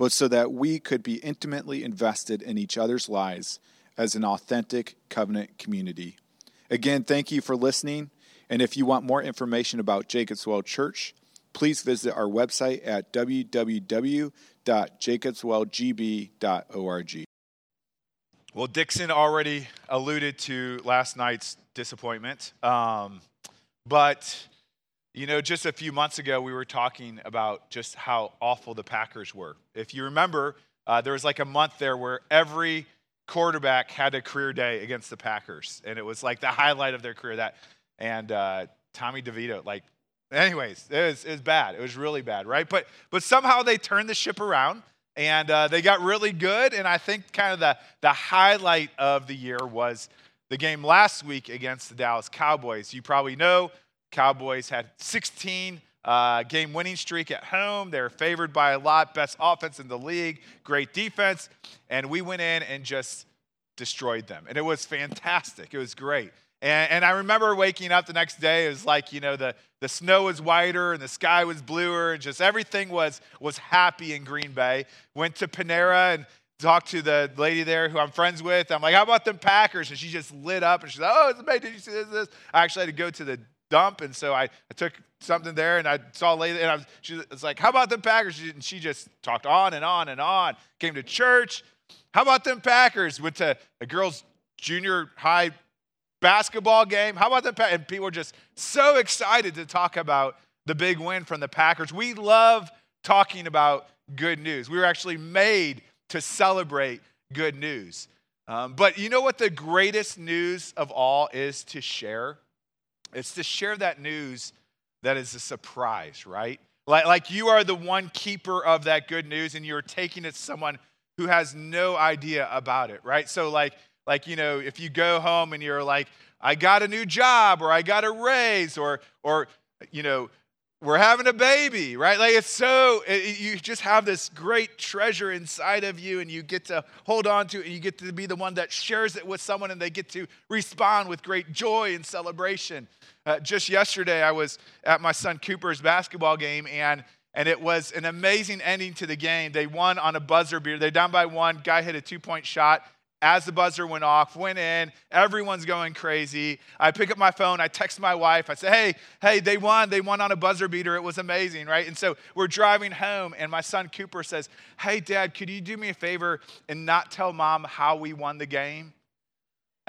but so that we could be intimately invested in each other's lives as an authentic covenant community. Again, thank you for listening. And if you want more information about Jacobs Well Church, please visit our website at www.jacobswellgb.org. Well, Dixon already alluded to last night's disappointment. Um, but you know, just a few months ago, we were talking about just how awful the Packers were. If you remember, uh, there was like a month there where every quarterback had a career day against the Packers, and it was like the highlight of their career. That and uh, Tommy DeVito, like, anyways, it was, it was bad. It was really bad, right? But but somehow they turned the ship around and uh, they got really good. And I think kind of the the highlight of the year was the game last week against the Dallas Cowboys. You probably know Cowboys had 16 uh, game winning streak at home. They're favored by a lot, best offense in the league, great defense. And we went in and just destroyed them. And it was fantastic. It was great. And, and, I remember waking up the next day. It was like, you know, the, the snow was whiter and the sky was bluer and just everything was, was happy in Green Bay. Went to Panera and talked to the lady there who I'm friends with. I'm like, how about them Packers? And she just lit up and she's like, oh, it's amazing. Did you see this, this? I actually had to go to the dump. And so I, I took something there and I saw lady and I was, she was like, How about them Packers? And she just talked on and on and on. Came to church. How about them Packers? Went to a girls' junior high basketball game. How about them Packers? And people were just so excited to talk about the big win from the Packers. We love talking about good news. We were actually made to celebrate good news. Um, but you know what the greatest news of all is to share? It's to share that news that is a surprise, right? Like, like you are the one keeper of that good news and you're taking it to someone who has no idea about it, right? So, like, like you know, if you go home and you're like, I got a new job or I got a raise or, or you know, we're having a baby, right? Like it's so, it, you just have this great treasure inside of you and you get to hold on to it and you get to be the one that shares it with someone and they get to respond with great joy and celebration. Uh, just yesterday, I was at my son Cooper's basketball game, and and it was an amazing ending to the game. They won on a buzzer beater. They're down by one. Guy hit a two point shot. As the buzzer went off, went in, everyone's going crazy. I pick up my phone, I text my wife, I say, hey, hey, they won. They won on a buzzer beater. It was amazing, right? And so we're driving home, and my son Cooper says, hey, dad, could you do me a favor and not tell mom how we won the game?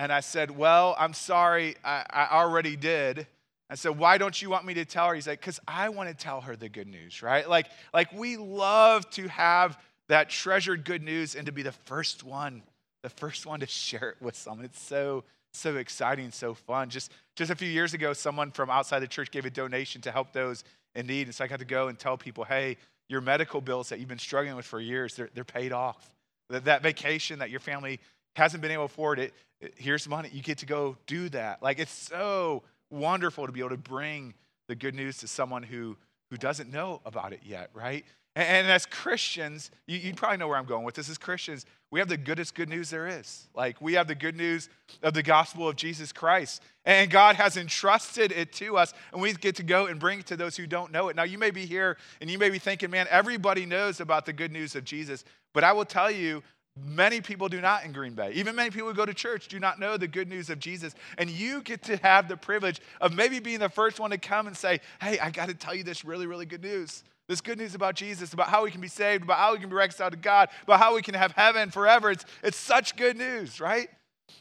And I said, Well, I'm sorry, I, I already did. I said, Why don't you want me to tell her? He's like, Because I want to tell her the good news, right? Like, like we love to have that treasured good news and to be the first one, the first one to share it with someone. It's so, so exciting, so fun. Just, just a few years ago, someone from outside the church gave a donation to help those in need. And so I got to go and tell people, hey, your medical bills that you've been struggling with for years, they're, they're paid off. That, that vacation that your family hasn't been able to afford it, here's money. You get to go do that. Like it's so wonderful to be able to bring the good news to someone who who doesn't know about it yet, right? And, as Christians, you, you probably know where I'm going with this. As Christians, we have the goodest good news there is. Like we have the good news of the gospel of Jesus Christ. And God has entrusted it to us, and we get to go and bring it to those who don't know it. Now, you may be here and you may be thinking, man, everybody knows about the good news of Jesus. But I will tell you, Many people do not in Green Bay. Even many people who go to church do not know the good news of Jesus. And you get to have the privilege of maybe being the first one to come and say, Hey, I got to tell you this really, really good news. This good news about Jesus, about how we can be saved, about how we can be reconciled to God, about how we can have heaven forever. It's, it's such good news, right?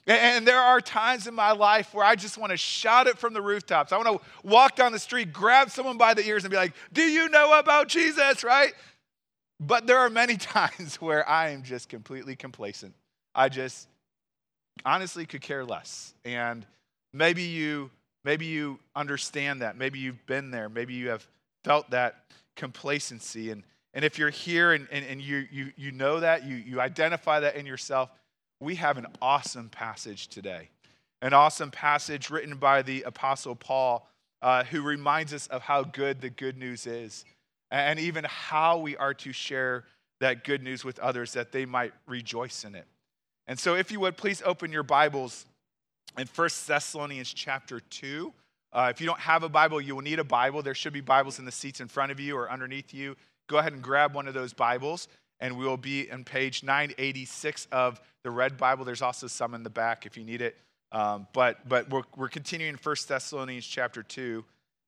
And there are times in my life where I just want to shout it from the rooftops. I want to walk down the street, grab someone by the ears, and be like, Do you know about Jesus, right? But there are many times where I am just completely complacent. I just honestly could care less. And maybe you maybe you understand that. Maybe you've been there. Maybe you have felt that complacency. And, and if you're here and, and, and you, you, you know that, you, you identify that in yourself, we have an awesome passage today. An awesome passage written by the Apostle Paul, uh, who reminds us of how good the good news is and even how we are to share that good news with others that they might rejoice in it. And so, if you would, please open your Bibles in 1 Thessalonians chapter 2. Uh, if you don't have a Bible, you will need a Bible. There should be Bibles in the seats in front of you or underneath you. Go ahead and grab one of those Bibles, and we will be on page 986 of the Red Bible. There's also some in the back if you need it. Um, but but we're, we're continuing 1 Thessalonians chapter 2.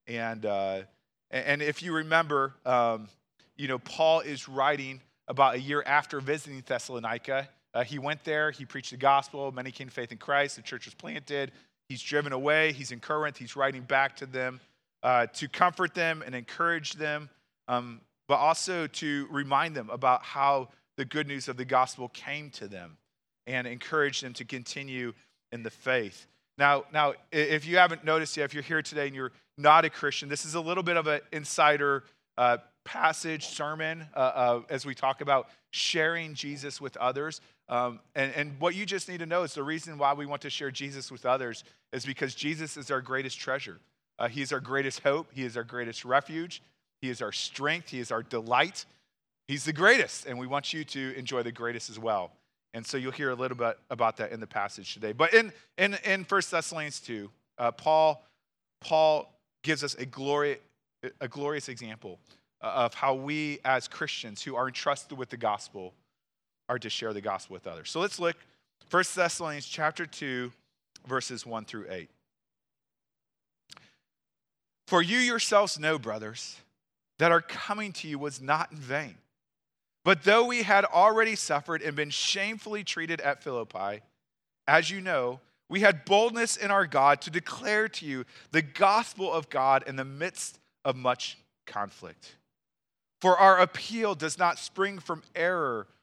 And, uh, and if you remember, um, you know, Paul is writing about a year after visiting Thessalonica. Uh, he went there, he preached the gospel, many came to faith in Christ, the church was planted. He's driven away, he's in Corinth, he's writing back to them uh, to comfort them and encourage them, um, but also to remind them about how the good news of the gospel came to them and encourage them to continue in the faith. Now, now, if you haven't noticed yet, if you're here today and you're not a Christian, this is a little bit of an insider uh, passage, sermon, uh, uh, as we talk about sharing Jesus with others. Um, and, and what you just need to know is the reason why we want to share Jesus with others is because Jesus is our greatest treasure. Uh, he is our greatest hope. He is our greatest refuge. He is our strength. He is our delight. He's the greatest, and we want you to enjoy the greatest as well. And so you'll hear a little bit about that in the passage today. But in, in, in 1 Thessalonians 2, uh, Paul, Paul gives us a, glory, a glorious example of how we as Christians who are entrusted with the gospel are to share the gospel with others. So let's look 1 Thessalonians chapter 2 verses 1 through 8. For you yourselves know, brothers, that our coming to you was not in vain. But though we had already suffered and been shamefully treated at Philippi, as you know, we had boldness in our God to declare to you the gospel of God in the midst of much conflict. For our appeal does not spring from error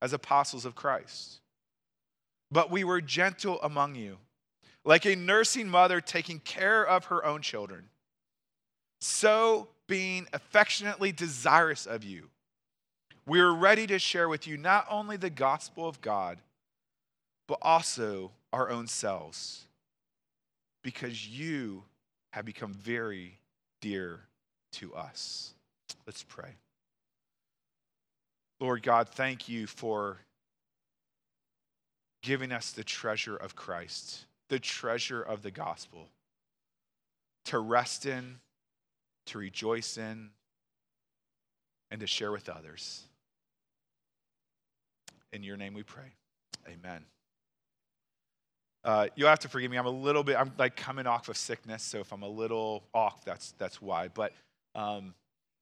as apostles of Christ. But we were gentle among you, like a nursing mother taking care of her own children. So, being affectionately desirous of you, we are ready to share with you not only the gospel of God, but also our own selves, because you have become very dear to us. Let's pray. Lord God, thank you for giving us the treasure of Christ, the treasure of the gospel, to rest in, to rejoice in, and to share with others. In your name we pray. Amen. Uh, you'll have to forgive me. I'm a little bit, I'm like coming off of sickness, so if I'm a little off, that's, that's why. But um,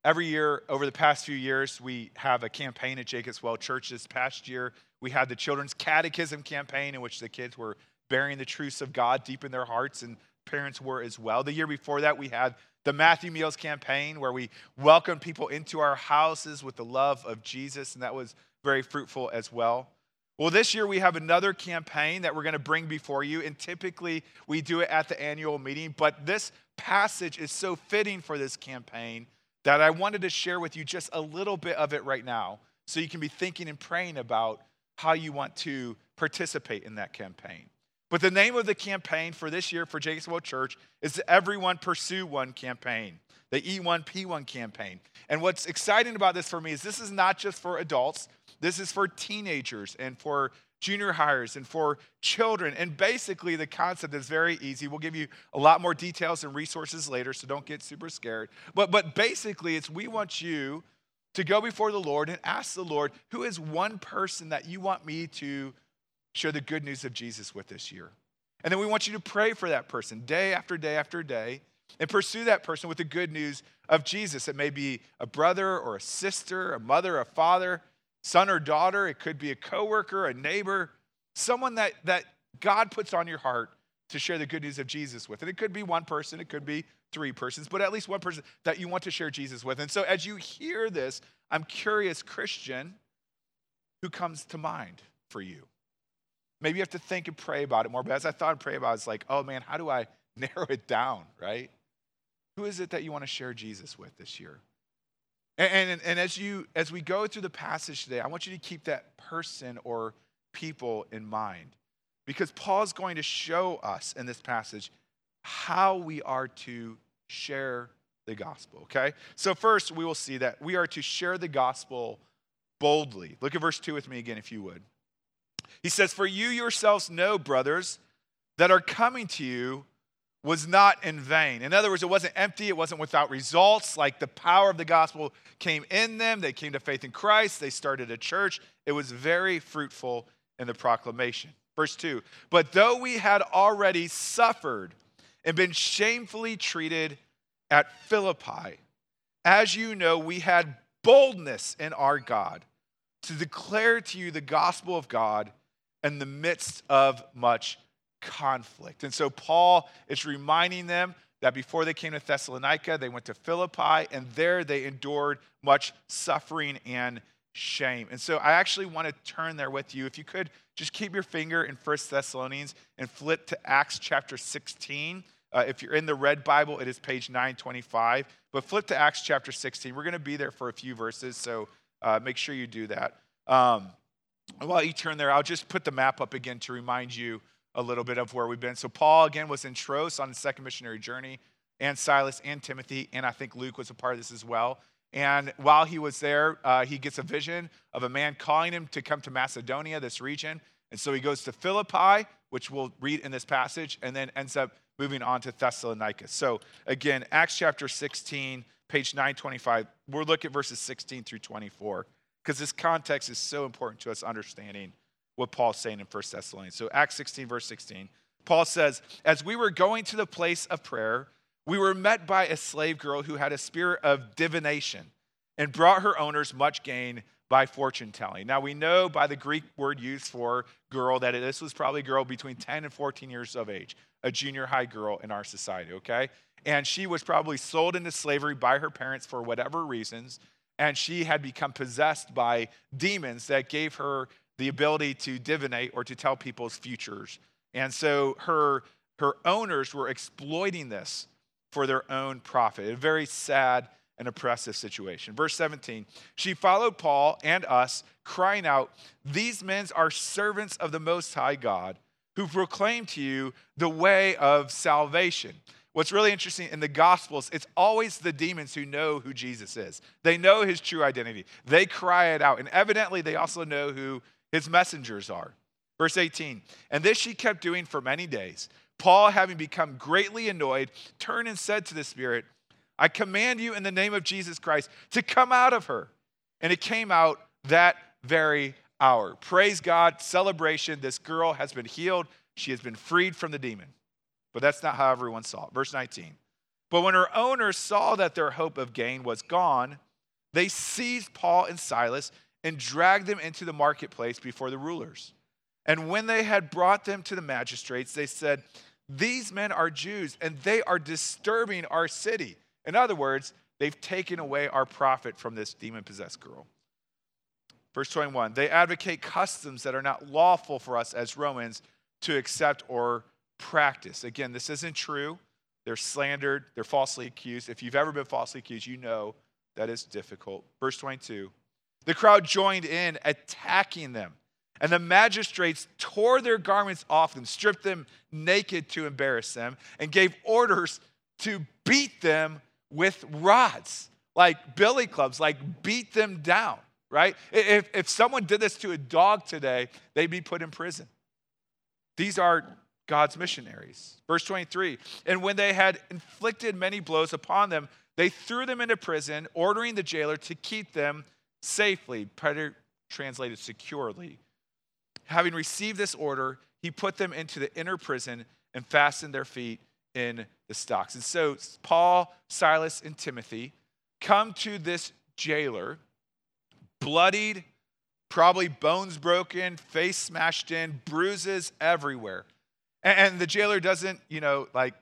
Every year, over the past few years, we have a campaign at Jacobs Well Church. This past year, we had the Children's Catechism campaign, in which the kids were bearing the truths of God deep in their hearts, and parents were as well. The year before that, we had the Matthew Meals campaign, where we welcomed people into our houses with the love of Jesus, and that was very fruitful as well. Well, this year we have another campaign that we're going to bring before you, and typically we do it at the annual meeting, but this passage is so fitting for this campaign that I wanted to share with you just a little bit of it right now so you can be thinking and praying about how you want to participate in that campaign. But the name of the campaign for this year for Jacobs Well Church is the Everyone Pursue One campaign, the E1P1 campaign. And what's exciting about this for me is this is not just for adults, this is for teenagers and for junior hires and for children. And basically, the concept is very easy. We'll give you a lot more details and resources later, so don't get super scared. But, but basically, it's we want you to go before the Lord and ask the Lord, who is one person that you want me to share the good news of Jesus with this year? And then we want you to pray for that person day after day after day and pursue that person with the good news of Jesus. It may be a brother or a sister, a mother, a father, son or daughter, it could be a coworker, a neighbor, someone that, that God puts on your heart to share the good news of Jesus with. And it could be one person, it could be three persons, but at least one person that you want to share Jesus with. And so as you hear this, I'm curious, Christian, who comes to mind for you? Maybe you have to think and pray about it more. But as I thought and pray about it, it's like, oh man, how do I narrow it down, right? Who is it that you want to share Jesus with this year? And, and, and, as you as we go through the passage today, I want you to keep that person or people in mind. Because Paul's going to show us in this passage how we are to share the gospel, okay? So first we will see that we are to share the gospel boldly. Look at verse 2 with me again if you would. He says, For you yourselves know, brothers, that are coming to you was not in vain. In other words, it wasn't empty, it wasn't without results. Like the power of the gospel came in them, they came to faith in Christ, they started a church. It was very fruitful in the proclamation. Verse 2 But though we had already suffered and been shamefully treated at Philippi, as you know, we had boldness in our God to declare to you the gospel of God in the midst of much conflict. And so Paul is reminding them that before they came to Thessalonica, they went to Philippi, and there they endured much suffering and shame. And so I actually want to turn there with you. If you could just keep your finger in First Thessalonians and flip to Acts chapter 16. Uh, if you're in the red Bible, it is page 925. But flip to Acts chapter 16. We're going to be there for a few verses, so uh, make sure you do that. Um, while you turn there, I'll just put the map up again to remind you a little bit of where we've been. So, Paul, again, was in Troas on his second missionary journey, and Silas and Timothy, and I think Luke was a part of this as well. And while he was there, uh, he gets a vision of a man calling him to come to Macedonia, this region. And so he goes to Philippi, which we'll read in this passage, and then ends up moving on to Thessalonica. So, again, Acts chapter 16, page 925, we'll look at verses 16 through 24 because this context is so important to us understanding what Paul's saying in 1 Thessalonians. So, Acts 16, verse 16, Paul says, As we were going to the place of prayer, we were met by a slave girl who had a spirit of divination and brought her owners much gain by fortune telling. Now, we know by the Greek word used for girl that this was probably a girl between 10 and 14 years of age, a junior high girl in our society, okay? And she was probably sold into slavery by her parents for whatever reasons and she had become possessed by demons that gave her the ability to divinate or to tell people's futures. And so her, her owners were exploiting this for their own profit. A very sad and oppressive situation. Verse 17 She followed Paul and us, crying out, These men are servants of the Most High God, who proclaim to you the way of salvation. What's really interesting in the Gospels, it's always the demons who know who Jesus is. They know his true identity. They cry it out. And evidently, they also know who his messengers are. Verse 18, and this she kept doing for many days. Paul, having become greatly annoyed, turned and said to the Spirit, I command you in the name of Jesus Christ to come out of her. And it came out that very hour. Praise God, celebration. This girl has been healed. She has been freed from the demon. But that's not how everyone saw it. Verse 19. But when her owners saw that their hope of gain was gone, they seized Paul and Silas and dragged them into the marketplace before the rulers. And when they had brought them to the magistrates, they said, These men are Jews, and they are disturbing our city. In other words, they've taken away our profit from this demon possessed girl. Verse 21 They advocate customs that are not lawful for us as Romans to accept or practice. Again, this isn't true. They're slandered, they're falsely accused. If you've ever been falsely accused, you know that is difficult. Verse 22 The crowd joined in, attacking them. And the magistrates tore their garments off them, stripped them naked to embarrass them, and gave orders to beat them with rods, like billy clubs, like beat them down, right? If, if someone did this to a dog today, they'd be put in prison. These are God's missionaries. Verse 23 And when they had inflicted many blows upon them, they threw them into prison, ordering the jailer to keep them safely, better translated securely. Having received this order, he put them into the inner prison and fastened their feet in the stocks. And so Paul, Silas, and Timothy come to this jailer, bloodied, probably bones broken, face smashed in, bruises everywhere. And the jailer doesn't, you know, like,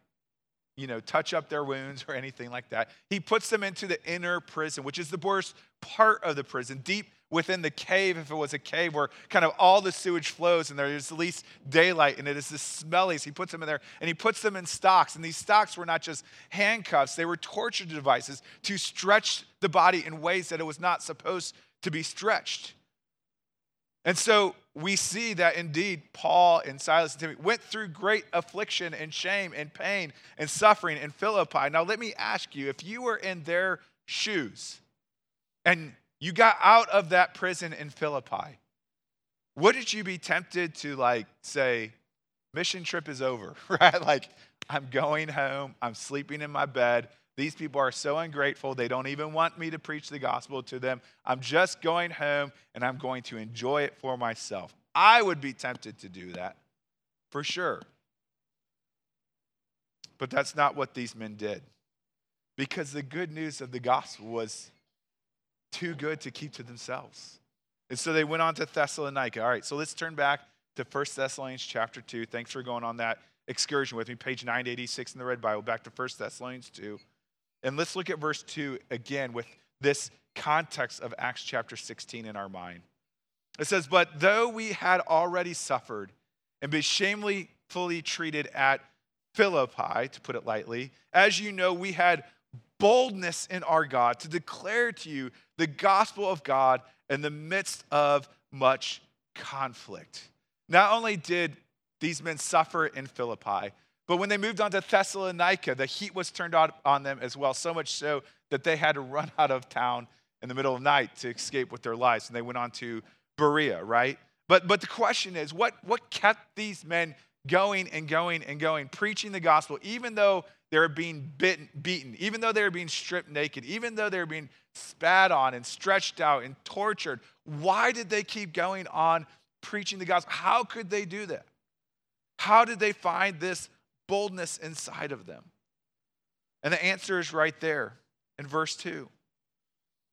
you know, touch up their wounds or anything like that. He puts them into the inner prison, which is the worst part of the prison, deep within the cave, if it was a cave where kind of all the sewage flows and there's at least daylight and it is the smellies. He puts them in there and he puts them in stocks. And these stocks were not just handcuffs, they were torture devices to stretch the body in ways that it was not supposed to be stretched. And so we see that indeed Paul and Silas and Timothy went through great affliction and shame and pain and suffering in Philippi. Now, let me ask you if you were in their shoes and you got out of that prison in Philippi, wouldn't you be tempted to like say, mission trip is over, right? Like, I'm going home, I'm sleeping in my bed, these people are so ungrateful. They don't even want me to preach the gospel to them. I'm just going home and I'm going to enjoy it for myself. I would be tempted to do that for sure. But that's not what these men did. Because the good news of the gospel was too good to keep to themselves. And so they went on to Thessalonica. All right, so let's turn back to 1 Thessalonians chapter 2. Thanks for going on that excursion with me. Page 986 in the Red Bible, back to 1 Thessalonians 2. And let's look at verse 2 again with this context of Acts chapter 16 in our mind. It says, But though we had already suffered and been shamefully treated at Philippi, to put it lightly, as you know, we had boldness in our God to declare to you the gospel of God in the midst of much conflict. Not only did these men suffer in Philippi, but when they moved on to Thessalonica, the heat was turned on on them as well, so much so that they had to run out of town in the middle of the night to escape with their lives. And they went on to Berea, right? But, but the question is what, what kept these men going and going and going, preaching the gospel, even though they were being bitten, beaten, even though they were being stripped naked, even though they were being spat on and stretched out and tortured? Why did they keep going on preaching the gospel? How could they do that? How did they find this boldness inside of them? And the answer is right there in verse 2.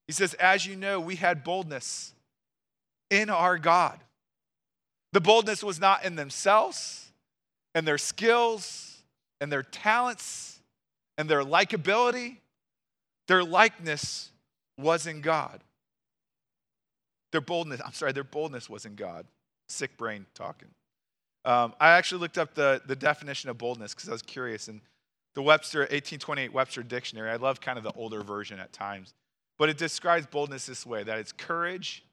He says, As you know, we had boldness in our God. The boldness was not in themselves and their skills and their talents and their likability. Their likeness was in God. Their boldness, I'm sorry, their boldness was in God. Sick brain talking. Um, I actually looked up the, the definition of boldness because I was curious. And the Webster, 1828 Webster Dictionary, I love kind of the older version at times, but it describes boldness this way that it's courage,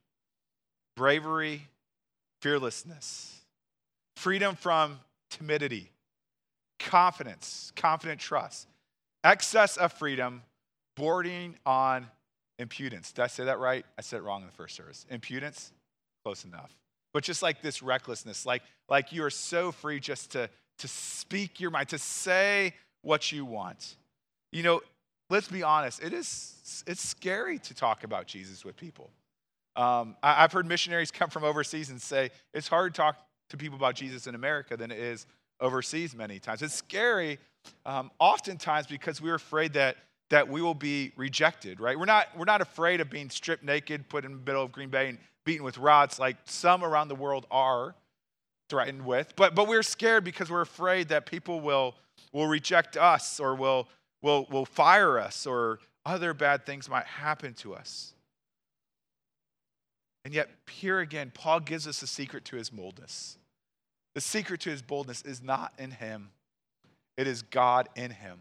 bravery, fearlessness, freedom from timidity, confidence, confident trust, excess of freedom, bordering on impudence. Did I say that right? I said it wrong in the first service. Impudence? Close enough but just like this recklessness, like, like you are so free just to, to speak your mind, to say what you want. You know, let's be honest, it is, it's scary to talk about Jesus with people. Um, I, I've heard missionaries come from overseas and say it's hard to talk to people about Jesus in America than it is overseas many times. It's scary um, oftentimes because we're afraid that that we will be rejected, right? We're not, we're not afraid of being stripped naked, put in the middle of Green Bay, and beaten with rods like some around the world are threatened with. But, but we're scared because we're afraid that people will, will reject us or will, will, will fire us or other bad things might happen to us. And yet, here again, Paul gives us a secret to his boldness. The secret to his boldness is not in him, it is God in him.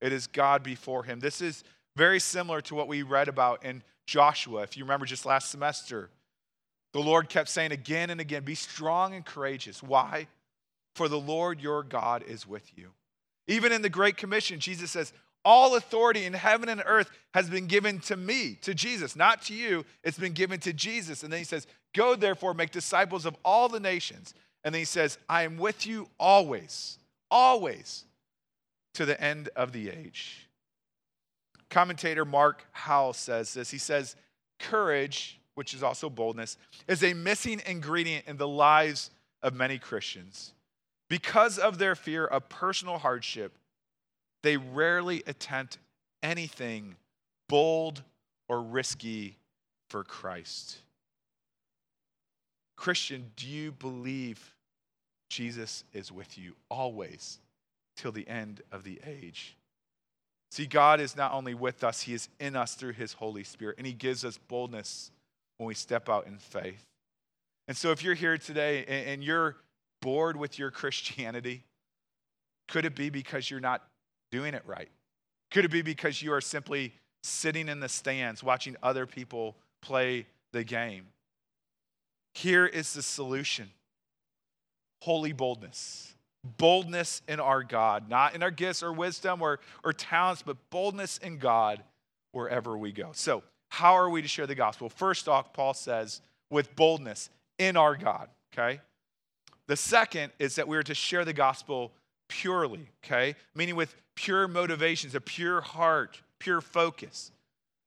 It is God before him. This is very similar to what we read about in Joshua, if you remember just last semester. The Lord kept saying again and again, Be strong and courageous. Why? For the Lord your God is with you. Even in the Great Commission, Jesus says, All authority in heaven and earth has been given to me, to Jesus, not to you. It's been given to Jesus. And then he says, Go therefore, make disciples of all the nations. And then he says, I am with you always, always to the end of the age. Commentator Mark Howell says this. He says, Courage which is also boldness, is a missing ingredient in the lives of many Christians. Because of their fear of personal hardship, they rarely attempt anything bold or risky for Christ. Christian, do you believe Jesus is with you always till the end of the age? See, God is not only with us, He is in us through His Holy Spirit, and He gives us boldness when we step out in faith. And so, if you're here today and you're bored with your Christianity, could it be because you're not doing it right? Could it be because you are simply sitting in the stands watching other people play the game? Here is the solution holy boldness. Boldness in our God, not in our gifts or wisdom or, or talents, but boldness in God wherever we go. So, how are we to share the gospel? First off, Paul says, with boldness in our God, okay? The second is that we are to share the gospel purely, okay? Meaning with pure motivations, a pure heart, pure focus.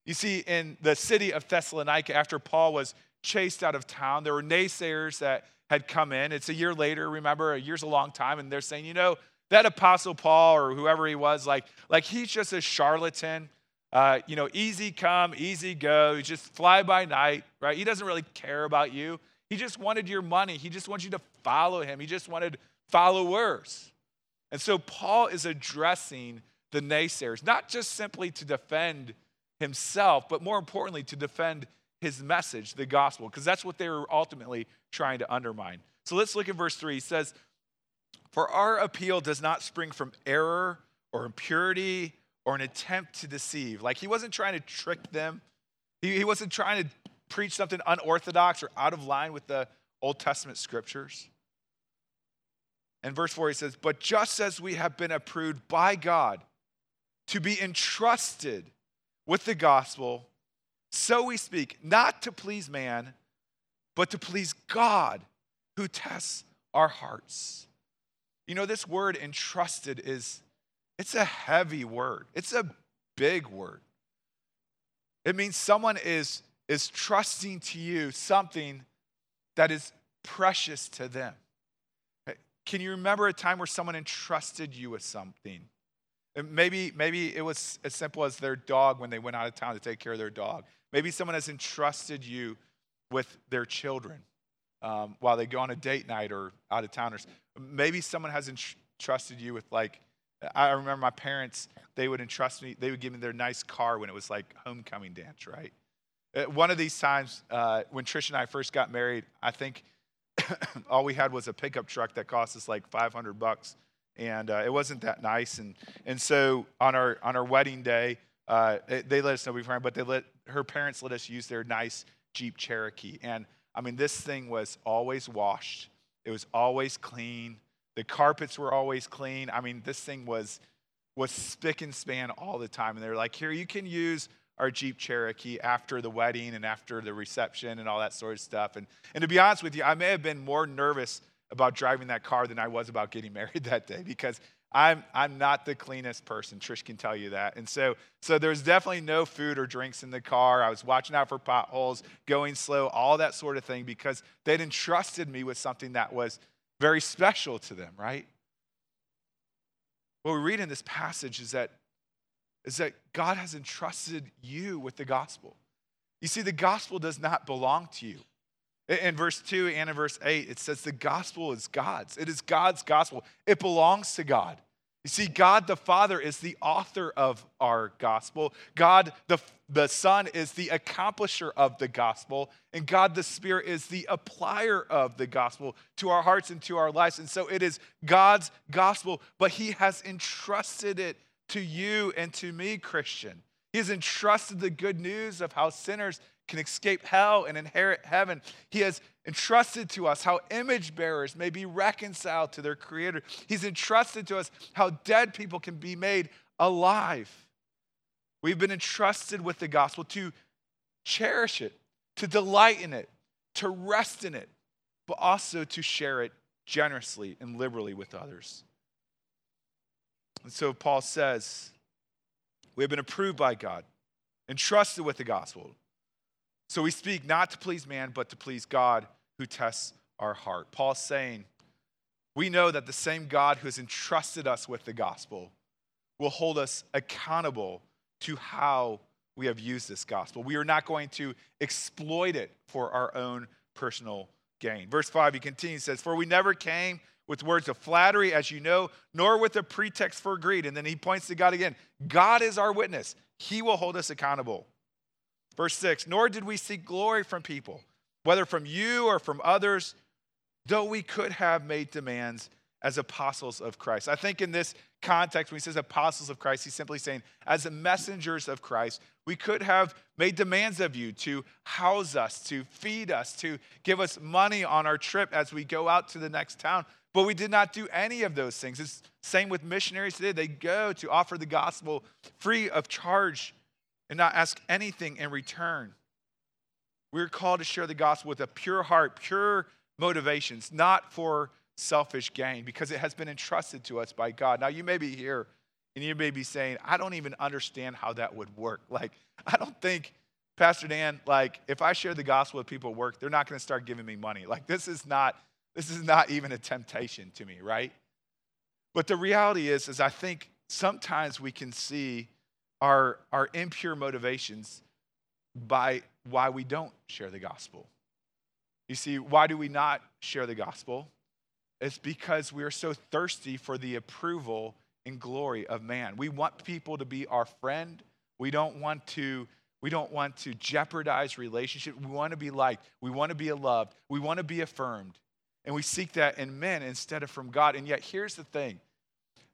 You see, in the city of Thessalonica, after Paul was chased out of town, there were naysayers that had come in. It's a year later, remember, a year's a long time, and they're saying, you know, that apostle Paul or whoever he was, like, like he's just a charlatan. Uh, you know, easy come, easy go. He just fly by night, right? He doesn't really care about you. He just wanted your money. He just wants you to follow him. He just wanted followers. And so Paul is addressing the naysayers, not just simply to defend himself, but more importantly, to defend his message, the gospel, because that's what they were ultimately trying to undermine. So let's look at verse 3. He says, For our appeal does not spring from error or impurity or an attempt to deceive. Like he wasn't trying to trick them, he, he wasn't trying to preach something unorthodox or out of line with the Old Testament scriptures. And verse 4 he says, But just as we have been approved by God to be entrusted with the gospel, so we speak, not to please man, but to please God who tests our hearts. You know, this word entrusted is it's a heavy word. It's a big word. It means someone is is trusting to you something that is precious to them. Can you remember a time where someone entrusted you with something? maybe, maybe it was as simple as their dog when they went out of town to take care of their dog. Maybe someone has entrusted you with their children um, while they go on a date night or out of town. Or Maybe someone has entrusted you with, like, I remember my parents, they would entrust me, they would give me their nice car when it was like homecoming dance, right? Uh, one of these times uh, when Trish and I first got married, I think all we had was a pickup truck that cost us like 500 bucks, and uh, it wasn't that nice. And and so on our on our wedding day, uh, they let us know beforehand, but they let her parents let us use their nice Jeep Cherokee. And I mean, this thing was always washed. It was always clean. The carpets were always clean. I mean, this thing was was spick and span all the time. And they're like, here, you can use our Jeep Cherokee after the wedding and after the reception and all that sort of stuff. And, and to be honest with you, I may have been more nervous about driving that car than I was about getting married that day because I'm, I'm not the cleanest person. Trish can tell you that. And so, so there's definitely no food or drinks in the car. I was watching out for potholes, going slow, all that sort of thing because they'd entrusted me with something that was very special to them, right? What we read in this passage is that is that God has entrusted you with the gospel. You see, the gospel does not belong to you. In verse 2 and in verse 8, it says the gospel is God's. It is God's gospel, it belongs to God. You see, God the Father is the author of our gospel. God the, the Son is the accomplisher of the gospel. And God the Spirit is the applier of the gospel to our hearts and to our lives. And so it is God's gospel, but He has entrusted it to you and to me, Christian. He has entrusted the good news of how sinners can escape hell and inherit heaven. He has entrusted to us how image bearers may be reconciled to their Creator. He's entrusted to us how dead people can be made alive. We've been entrusted with the gospel to cherish it, to delight in it, to rest in it, but also to share it generously and liberally with others. And so Paul says, we have been approved by God, entrusted with the gospel. So we speak not to please man, but to please God who tests our heart. Paul's saying, we know that the same God who has entrusted us with the gospel will hold us accountable to how we have used this gospel. We are not going to exploit it for our own personal gain. Verse 5, he continues, says, For we never came with words of flattery, as you know, nor with a pretext for greed. And then he points to God again. God is our witness, he will hold us accountable. Verse 6, nor did we seek glory from people, whether from you or from others, though we could have made demands as apostles of Christ. I think in this context, when he says apostles of Christ, he's simply saying, as the messengers of Christ, we could have made demands of you to house us, to feed us, to give us money on our trip as we go out to the next town. But we did not do any of those things. It's same with missionaries today. They go to offer the gospel free of charge and not ask anything in return. We're called to share the gospel with a pure heart, pure motivations, not for selfish gain because it has been entrusted to us by God. Now, you may be here and you may be saying, I don't even understand how that would work. Like, I don't think, Pastor Dan, like, if I share the gospel with people at work, they're not going to start giving me money. Like, this is not, this is not even a temptation to me, right? But the reality is, is I think sometimes we can see our, our impure motivations by why we don't share the gospel. You see, why do we not share the gospel? It's because we are so thirsty for the approval and glory of man. We want people to be our friend. We don't want to we don't want to jeopardize relationship. We want to be liked. We want to be loved. We want to be affirmed. And we seek that in men instead of from God. And yet here's the thing.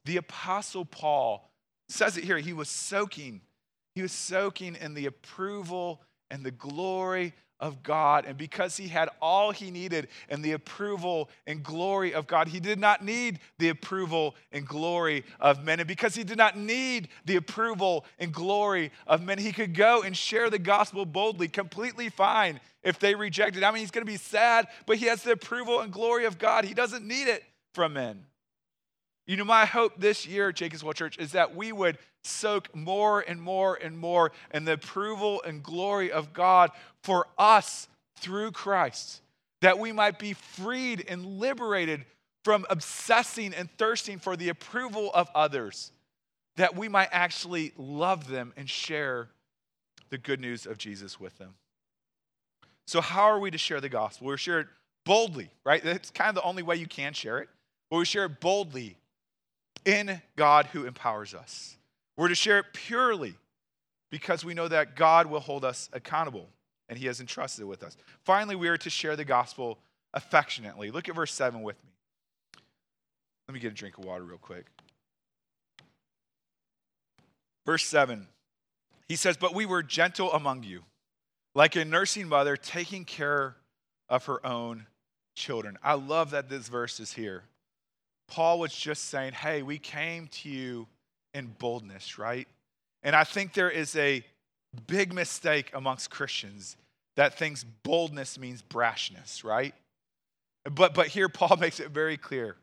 The apostle Paul says it here. He was soaking. He was soaking in the approval and the glory of God. And because he had all he needed and the approval and glory of God, he did not need the approval and glory of men. And because he did not need the approval and glory of men, he could go and share the gospel boldly, completely fine if they rejected. I mean, he's going to be sad, but he has the approval and glory of God. He doesn't need it from men. You know, my hope this year, at Jacob's Well Church, is that we would soak more and more and more in the approval and glory of God for us through Christ, that we might be freed and liberated from obsessing and thirsting for the approval of others, that we might actually love them and share the good news of Jesus with them. So, how are we to share the gospel? We're share it boldly, right? That's kind of the only way you can share it. But we share it boldly in God who empowers us. We're to share it purely because we know that God will hold us accountable and he has entrusted it with us. Finally, we are to share the gospel affectionately. Look at verse 7 with me. Let me get a drink of water real quick. Verse 7, he says, But we were gentle among you, like a nursing mother taking care of her own children. I love that this verse is here. Paul was just saying, hey, we came to you in boldness, right? And I think there is a big mistake amongst Christians that thinks boldness means brashness, right? But, but here Paul makes it very clear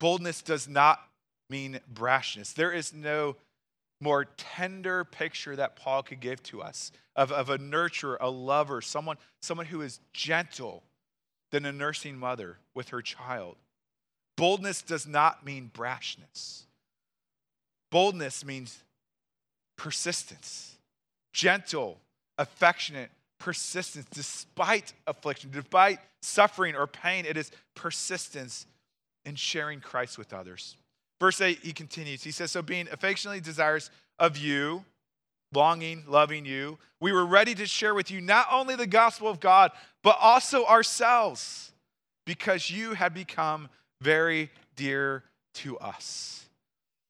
boldness does not mean brashness. There is no more tender picture that Paul could give to us of, of a nurturer, a lover, someone, someone who is gentle than a nursing mother with her child. Boldness does not mean brashness. Boldness means persistence, gentle, affectionate persistence despite affliction, despite suffering or pain. It is persistence in sharing Christ with others. Verse 8, he continues. He says, So being affectionately desirous of you, longing, loving you, we were ready to share with you not only the gospel of God, but also ourselves, because you had become very dear to us.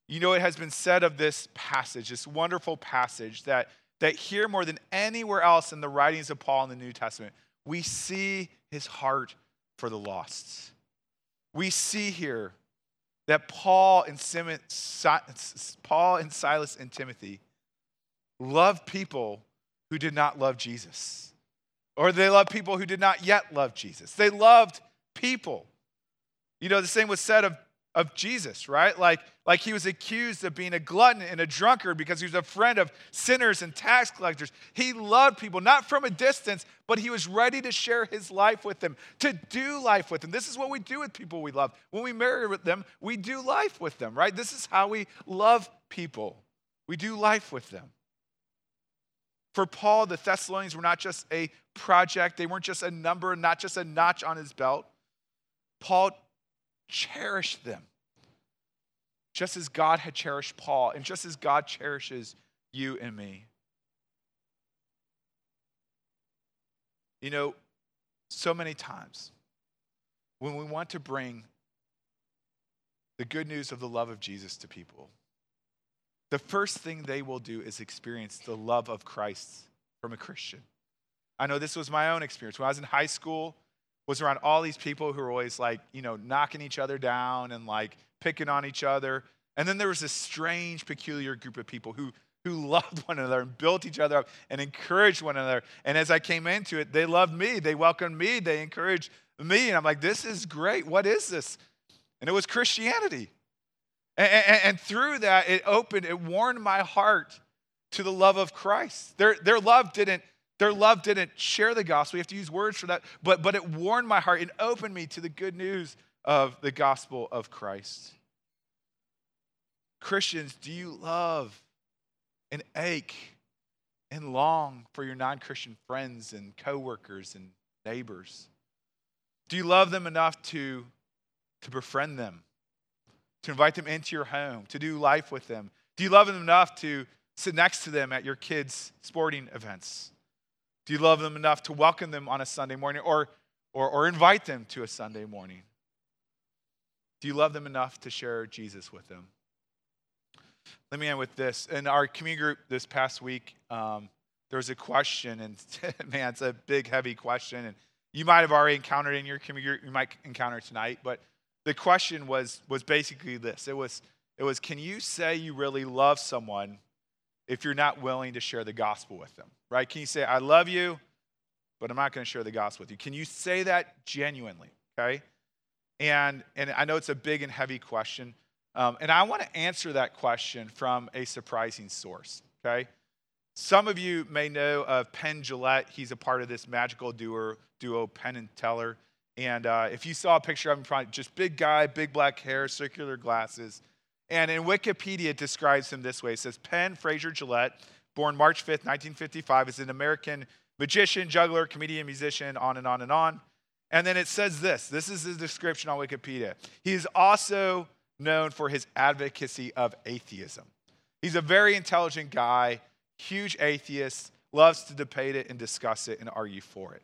You know, it has been said of this passage, this wonderful passage, that, that here more than anywhere else in the writings of Paul in the New Testament, we see his heart for the lost. We see here that Paul and, Simon, Paul and Silas and Timothy loved people who did not love Jesus, or they loved people who did not yet love Jesus. They loved people. You know, the same was said of, of Jesus, right? Like, like he was accused of being a glutton and a drunkard because he was a friend of sinners and tax collectors. He loved people, not from a distance, but he was ready to share his life with them, to do life with them. This is what we do with people we love. When we marry with them, we do life with them, right? This is how we love people. We do life with them. For Paul, the Thessalonians were not just a project, they weren't just a number, not just a notch on his belt. Paul cherished them, just as God had cherished Paul, and just as God cherishes you and me. You know, so many times when we want to bring the good news of the love of Jesus to people, the first thing they will do is experience the love of Christ from a Christian. I know this was my own experience. When I was in high school, was around all these people who were always like, you know, knocking each other down and like picking on each other. And then there was this strange, peculiar group of people who who loved one another and built each other up and encouraged one another. And as I came into it, they loved me, they welcomed me, they encouraged me. And I'm like, this is great. What is this? And it was Christianity. And, and, and through that, it opened, it warmed my heart to the love of Christ. Their, their love didn't. Their love didn't share the gospel. We have to use words for that, but, but it warmed my heart. and opened me to the good news of the gospel of Christ. Christians, do you love and ache and long for your non Christian friends and coworkers and neighbors? Do you love them enough to, to befriend them, to invite them into your home, to do life with them? Do you love them enough to sit next to them at your kids' sporting events? Do you love them enough to welcome them on a Sunday morning or, or, or invite them to a Sunday morning? Do you love them enough to share Jesus with them? Let me end with this. In our community group this past week, um, there was a question, and man, it's a big, heavy question. And you might have already encountered it in your community group, you might encounter it tonight. But the question was was basically this: it was it was, can you say you really love someone if you're not willing to share the gospel with them? Right? Can you say I love you, but I'm not going to share the gospel with you? Can you say that genuinely? Okay. And and I know it's a big and heavy question. Um, and I want to answer that question from a surprising source, okay? Some of you may know of Penn Jillette. He's a part of this magical duo, duo Penn and Teller. And uh, if you saw a picture of him, probably just big guy, big black hair, circular glasses. And in Wikipedia, it describes him this way it says Penn Fraser Jillette, born March 5th, 1955, is an American magician, juggler, comedian, musician, on and on and on. And then it says this this is his description on Wikipedia. He is also known for his advocacy of atheism. He's a very intelligent guy, huge atheist, loves to debate it and discuss it and argue for it.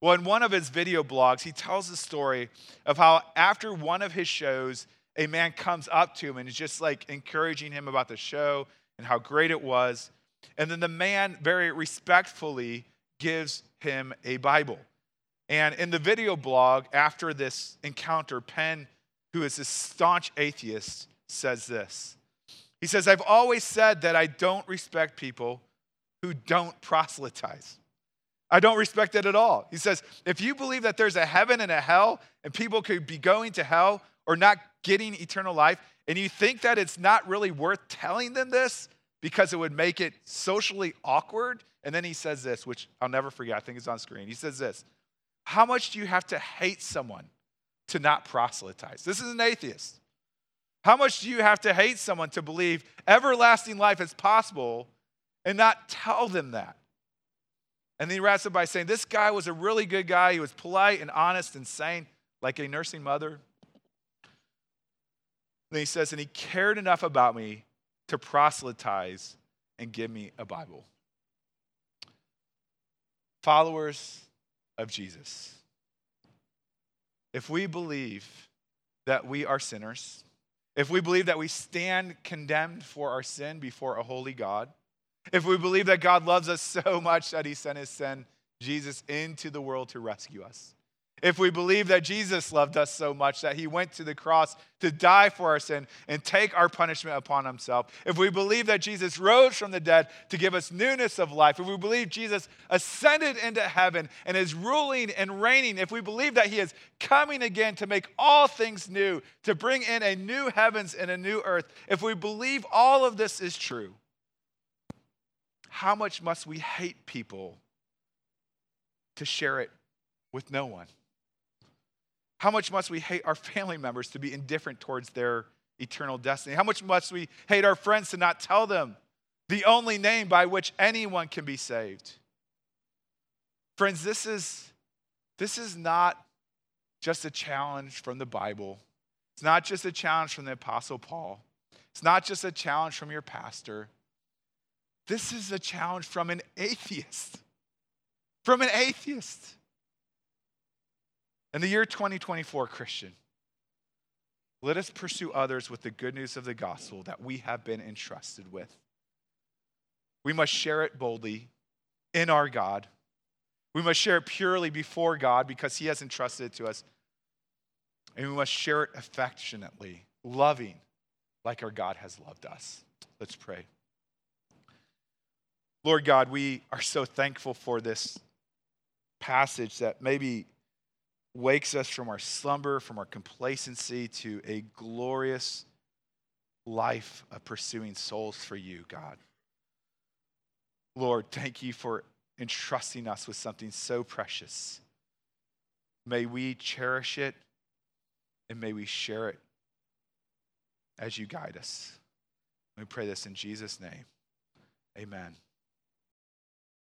Well, in one of his video blogs, he tells the story of how after one of his shows, a man comes up to him and is just like encouraging him about the show and how great it was. And then the man very respectfully gives him a Bible. And in the video blog, after this encounter, Penn who is a staunch atheist, says this. He says, I've always said that I don't respect people who don't proselytize. I don't respect it at all. He says, if you believe that there's a heaven and a hell, and people could be going to hell or not getting eternal life, and you think that it's not really worth telling them this because it would make it socially awkward, and then he says this, which I'll never forget, I think it's on screen. He says this How much do you have to hate someone to not proselytize. This is an atheist. How much do you have to hate someone to believe everlasting life is possible and not tell them that? And then he wraps up by saying, This guy was a really good guy. He was polite and honest and sane, like a nursing mother. And he says, And he cared enough about me to proselytize and give me a Bible. Followers of Jesus if we believe that we are sinners, if we believe that we stand condemned for our sin before a holy God, if we believe that God loves us so much that he sent his son, Jesus, into the world to rescue us, if we believe that Jesus loved us so much that he went to the cross to die for our sin and take our punishment upon himself, if we believe that Jesus rose from the dead to give us newness of life, if we believe Jesus ascended into heaven and is ruling and reigning, if we believe that he is coming again to make all things new, to bring in a new heavens and a new earth, if we believe all of this is true, how much must we hate people to share it with no one? How much must we hate our family members to be indifferent towards their eternal destiny? How much must we hate our friends to not tell them the only name by which anyone can be saved. Friends, this is, this is not just a challenge from the Bible. It's not just a challenge from the Apostle Paul. It's not just a challenge from your pastor. This is a challenge from an atheist. From an atheist. In the year 2024, Christian, let us pursue others with the good news of the gospel that we have been entrusted with. We must share it boldly in our God. We must share it purely before God because He has entrusted it to us. And we must share it affectionately, loving like our God has loved us. Let's pray. Lord God, we are so thankful for this passage that maybe wakes us from our slumber, from our complacency to a glorious life of pursuing souls for you, God. Lord, thank you for entrusting us with something so precious. May we cherish it and may we share it as you guide us. We pray this in Jesus' name. Amen.